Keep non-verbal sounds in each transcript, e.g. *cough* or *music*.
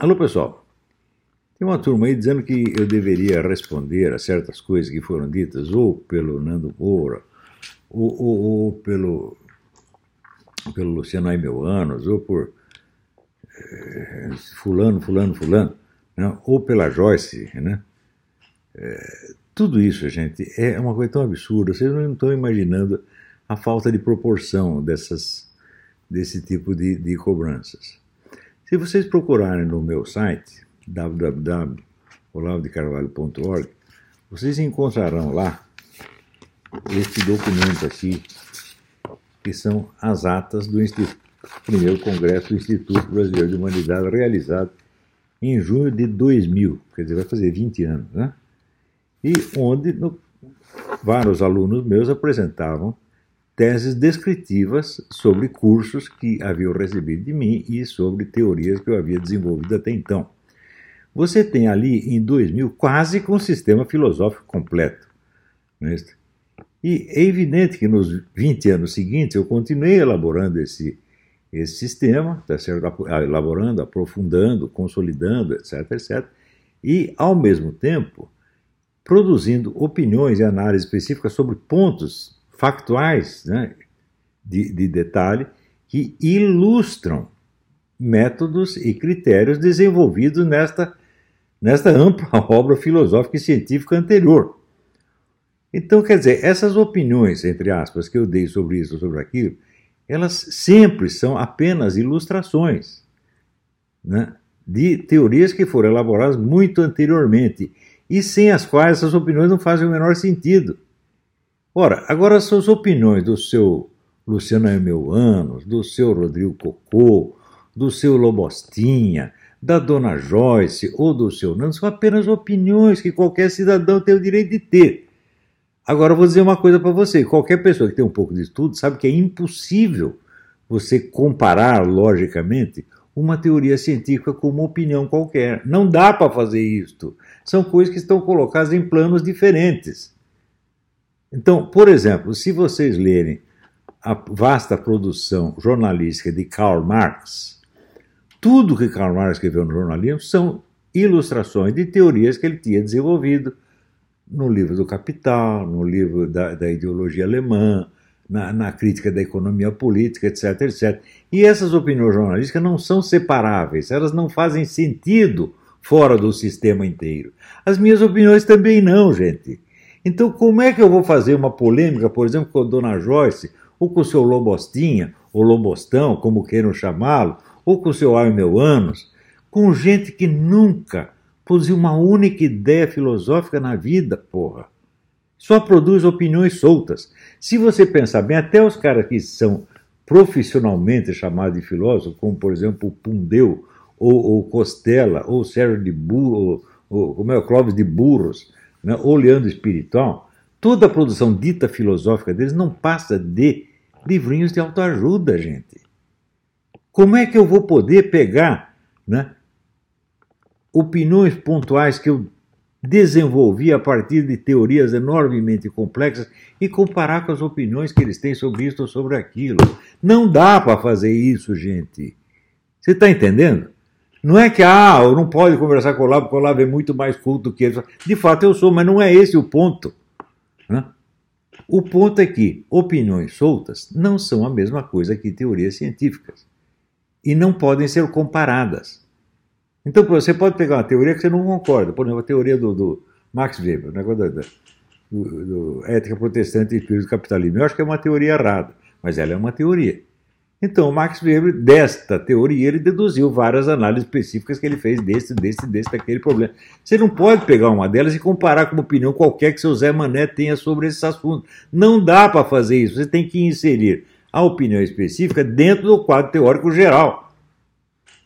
Alô, pessoal. Tem uma turma aí dizendo que eu deveria responder a certas coisas que foram ditas ou pelo Nando Moura, ou, ou, ou pelo, pelo Luciano Aimeanos, ou por é, fulano, fulano, fulano, né? ou pela Joyce, né? É, tudo isso, gente, é uma coisa tão absurda. Vocês não estão imaginando a falta de proporção dessas, desse tipo de, de cobranças. Se vocês procurarem no meu site, www.olavedecarvalho.org, vocês encontrarão lá este documento aqui, que são as atas do Instituto, primeiro congresso do Instituto Brasileiro de Humanidade, realizado em junho de 2000, quer dizer, vai fazer 20 anos, né? E onde no, vários alunos meus apresentavam teses descritivas sobre cursos que haviam recebido de mim e sobre teorias que eu havia desenvolvido até então. Você tem ali, em 2000, quase que um sistema filosófico completo. Não é e é evidente que nos 20 anos seguintes eu continuei elaborando esse, esse sistema, tá certo? elaborando, aprofundando, consolidando, etc, etc. E, ao mesmo tempo, produzindo opiniões e análises específicas sobre pontos factuais né, de, de detalhe que ilustram métodos e critérios desenvolvidos nesta, nesta ampla *laughs* obra filosófica e científica anterior. Então, quer dizer, essas opiniões, entre aspas, que eu dei sobre isso sobre aquilo, elas sempre são apenas ilustrações né, de teorias que foram elaboradas muito anteriormente e sem as quais essas opiniões não fazem o menor sentido. Ora, agora as opiniões do seu Luciano Anos, do seu Rodrigo Cocô, do seu Lobostinha, da dona Joyce ou do seu Nando são apenas opiniões que qualquer cidadão tem o direito de ter. Agora, eu vou dizer uma coisa para você: qualquer pessoa que tem um pouco de estudo sabe que é impossível você comparar logicamente uma teoria científica com uma opinião qualquer. Não dá para fazer isto. São coisas que estão colocadas em planos diferentes. Então, por exemplo, se vocês lerem a vasta produção jornalística de Karl Marx, tudo que Karl Marx escreveu no jornalismo são ilustrações de teorias que ele tinha desenvolvido no livro do Capital, no livro da, da ideologia alemã, na, na, crítica da economia política, etc, etc. E essas opiniões jornalísticas não são separáveis, elas não fazem sentido fora do sistema inteiro. As minhas opiniões também não, gente. Então, como é que eu vou fazer uma polêmica, por exemplo, com a dona Joyce, ou com o seu Lobostinha, ou Lobostão, como queiram chamá-lo, ou com o seu Armel Anos, com gente que nunca produzir uma única ideia filosófica na vida, porra. Só produz opiniões soltas. Se você pensar bem, até os caras que são profissionalmente chamados de filósofos, como por exemplo o Pundeu, ou, ou Costela, ou Sérgio de Burro, ou, ou como é o Clóvis de Burros, né, ou Leandro Espiritual, toda a produção dita filosófica deles não passa de livrinhos de autoajuda, gente. Como é que eu vou poder pegar né, opiniões pontuais que eu desenvolvi a partir de teorias enormemente complexas e comparar com as opiniões que eles têm sobre isso ou sobre aquilo. Não dá para fazer isso, gente. Você está entendendo? Não é que, ah, eu não pode conversar com o Olavo, porque o Olavo é muito mais culto que ele. De fato eu sou, mas não é esse o ponto. Né? O ponto é que opiniões soltas não são a mesma coisa que teorias científicas. E não podem ser comparadas. Então, você pode pegar uma teoria que você não concorda, por exemplo, a teoria do, do Max Weber, o negócio da, do, do, ética protestante e espírito do capitalismo. Eu acho que é uma teoria errada, mas ela é uma teoria. Então, Max Weber, desta teoria, ele deduziu várias análises específicas que ele fez desse, desse, desse, daquele problema. Você não pode pegar uma delas e comparar com uma opinião qualquer que seu Zé Mané tenha sobre esse assunto. Não dá para fazer isso. Você tem que inserir a opinião específica dentro do quadro teórico geral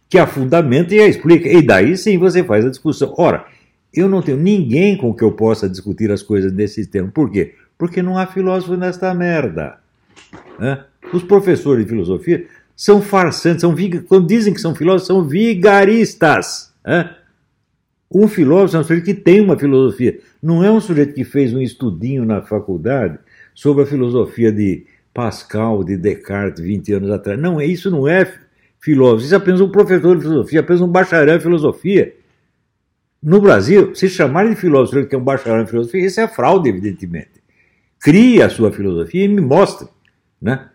que a fundamenta e a explica. E daí sim você faz a discussão. Ora, eu não tenho ninguém com que eu possa discutir as coisas desse sistema. Por quê? Porque não há filósofo nesta merda. Né? Os professores de filosofia são farsantes, são quando dizem que são filósofos, são vigaristas. Né? Um filósofo é um sujeito que tem uma filosofia. Não é um sujeito que fez um estudinho na faculdade sobre a filosofia de Pascal, de Descartes, 20 anos atrás. Não, isso não é filósofo, isso é apenas um professor de filosofia, apenas um bacharel em filosofia. No Brasil, se chamarem de filósofo que é um bacharel em filosofia, isso é fraude, evidentemente. Crie a sua filosofia e me mostre. Né?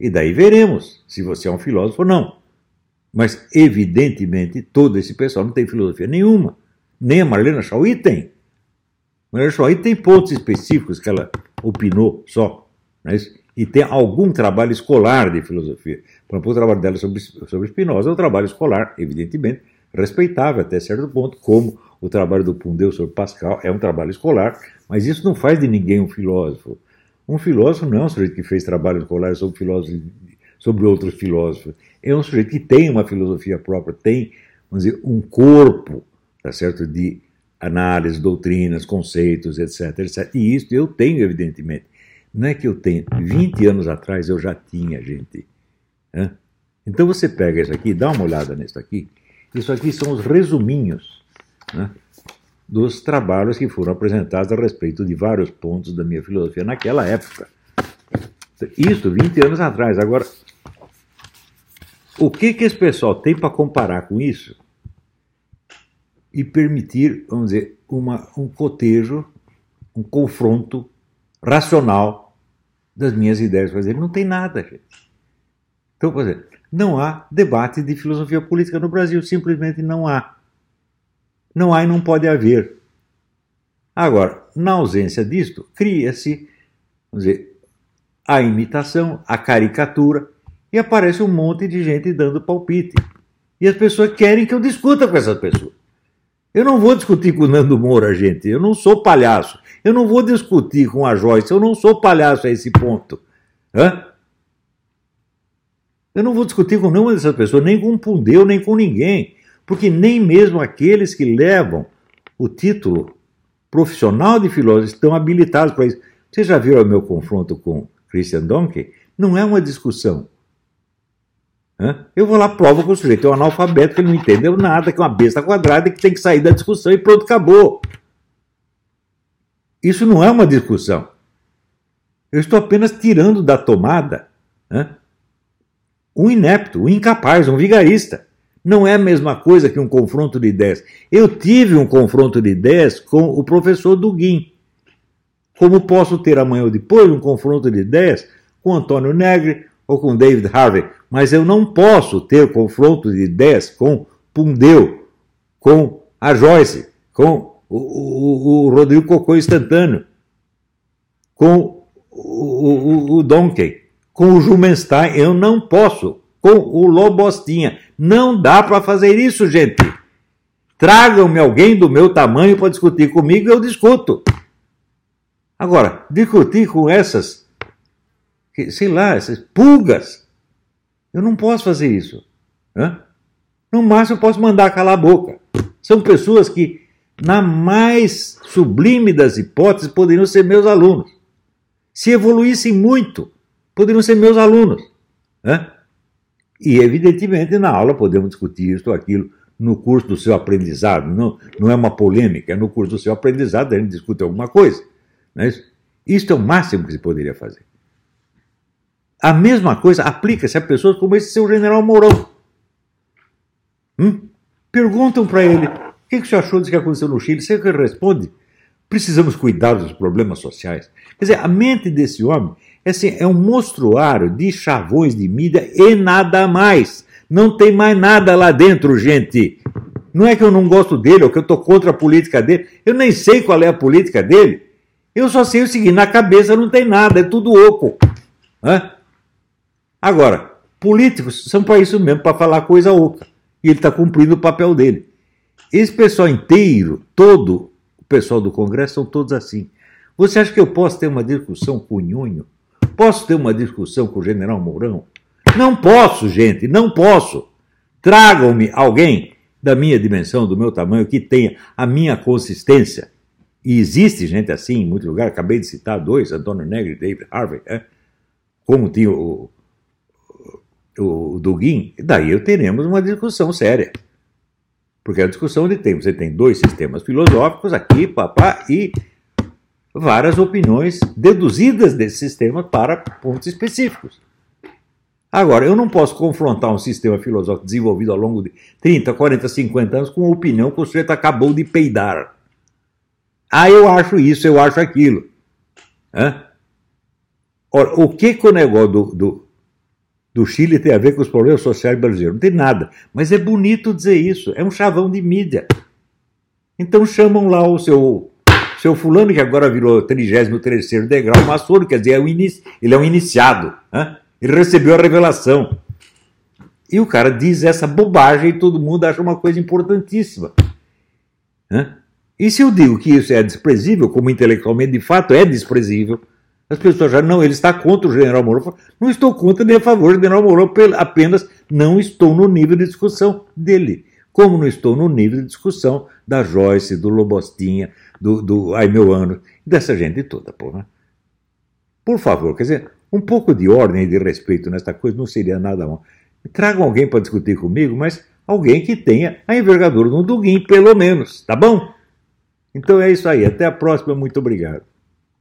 E daí veremos se você é um filósofo ou não. Mas, evidentemente, todo esse pessoal não tem filosofia nenhuma. Nem a Marlena Chauí tem. A Marlena Chauí tem pontos específicos que ela opinou só. Né? E tem algum trabalho escolar de filosofia. Por exemplo, o trabalho dela sobre, sobre Spinoza é um trabalho escolar, evidentemente, respeitável até certo ponto, como o trabalho do Pundeu sobre Pascal é um trabalho escolar, mas isso não faz de ninguém um filósofo. Um filósofo não é um sujeito que fez trabalho escolar sobre, filósofos, sobre outros filósofos. É um sujeito que tem uma filosofia própria, tem, vamos dizer, um corpo, tá certo, de análise, doutrinas, conceitos, etc, etc. E isso eu tenho, evidentemente. Não é que eu tenho. 20 anos atrás eu já tinha, gente. Né? Então você pega isso aqui, dá uma olhada nisso aqui. Isso aqui são os resuminhos né? Dos trabalhos que foram apresentados a respeito de vários pontos da minha filosofia naquela época. Isso 20 anos atrás. Agora, o que, que esse pessoal tem para comparar com isso e permitir, vamos dizer, uma, um cotejo, um confronto racional das minhas ideias? Dizer, não tem nada, gente. Então, por exemplo, não há debate de filosofia política no Brasil, simplesmente não há. Não há e não pode haver. Agora, na ausência disto, cria-se, a imitação, a caricatura, e aparece um monte de gente dando palpite. E as pessoas querem que eu discuta com essas pessoas. Eu não vou discutir com o Nando Moura, gente. Eu não sou palhaço. Eu não vou discutir com a Joyce. Eu não sou palhaço a esse ponto. Hã? Eu não vou discutir com nenhuma dessas pessoas, nem com o Pundeu, nem com ninguém porque nem mesmo aqueles que levam o título profissional de filósofo estão habilitados para isso. Você já viu o meu confronto com Christian Donkey? Não é uma discussão. Eu vou lá, provo que o sujeito é um analfabeto, que não entendeu nada, que é uma besta quadrada e que tem que sair da discussão e pronto, acabou. Isso não é uma discussão. Eu estou apenas tirando da tomada um inepto, um incapaz, um vigarista. Não é a mesma coisa que um confronto de ideias. Eu tive um confronto de ideias com o professor Duguin. Como posso ter amanhã ou depois um confronto de ideias com Antônio Negri ou com David Harvey, mas eu não posso ter confronto de ideias com Pundeu, com a Joyce, com o, o, o Rodrigo Cocô instantâneo, com o, o, o Donkey, com o Jumenstein. Eu não posso com o Lobostinha. Não dá para fazer isso, gente. Tragam-me alguém do meu tamanho para discutir comigo eu discuto. Agora, discutir com essas, sei lá, essas pulgas, eu não posso fazer isso. Né? No máximo, eu posso mandar calar a boca. São pessoas que, na mais sublime das hipóteses, poderiam ser meus alunos. Se evoluíssem muito, poderiam ser meus alunos. Né? E, evidentemente, na aula podemos discutir isso ou aquilo no curso do seu aprendizado. Não, não é uma polêmica, é no curso do seu aprendizado a gente discute alguma coisa. Não é isso? Isto é o máximo que se poderia fazer. A mesma coisa aplica-se a pessoas como esse seu general Mourão. Hum? Perguntam para ele o que, que você achou disso que aconteceu no Chile. Você que responde? Precisamos cuidar dos problemas sociais. Quer dizer, a mente desse homem é, assim, é um monstruário de chavões de mídia e nada mais. Não tem mais nada lá dentro, gente. Não é que eu não gosto dele ou que eu estou contra a política dele. Eu nem sei qual é a política dele. Eu só sei o seguinte: na cabeça não tem nada, é tudo oco. Hã? Agora, políticos são para isso mesmo, para falar coisa oca. E ele está cumprindo o papel dele. Esse pessoal inteiro, todo o pessoal do Congresso, são todos assim. Você acha que eu posso ter uma discussão com o Nhonho? Posso ter uma discussão com o general Mourão? Não posso, gente, não posso. Tragam-me alguém da minha dimensão, do meu tamanho, que tenha a minha consistência. E existe gente assim em muitos lugares, acabei de citar dois, Antônio Negri e David Harvey, né? como tinha o, o, o Dugin, daí teremos uma discussão séria. Porque é a discussão de tem, você tem dois sistemas filosóficos aqui, papá, e várias opiniões deduzidas desse sistema para pontos específicos. Agora, eu não posso confrontar um sistema filosófico desenvolvido ao longo de 30, 40, 50 anos com a opinião que o sujeito acabou de peidar. Ah, eu acho isso, eu acho aquilo. Hã? Ora, o que, que o negócio do, do, do Chile tem a ver com os problemas sociais brasileiros? Não tem nada. Mas é bonito dizer isso. É um chavão de mídia. Então chamam lá o seu, seu fulano, que agora virou 33 degrau maçônico, quer dizer, é um ele é um iniciado. Hã? Ele recebeu a revelação. E o cara diz essa bobagem e todo mundo acha uma coisa importantíssima. Hã? E se eu digo que isso é desprezível, como intelectualmente de fato é desprezível, as pessoas já não, ele está contra o general Mourão. Não estou contra nem a favor do general Mourão, apenas não estou no nível de discussão dele. Como não estou no nível de discussão da Joyce, do Lobostinha, do, do Ai Meu Ano, dessa gente toda, porra. Por favor, quer dizer, um pouco de ordem e de respeito nesta coisa não seria nada mal. Tragam alguém para discutir comigo, mas alguém que tenha a envergadura de um Duguin, pelo menos, tá bom? Então é isso aí. Até a próxima. Muito obrigado.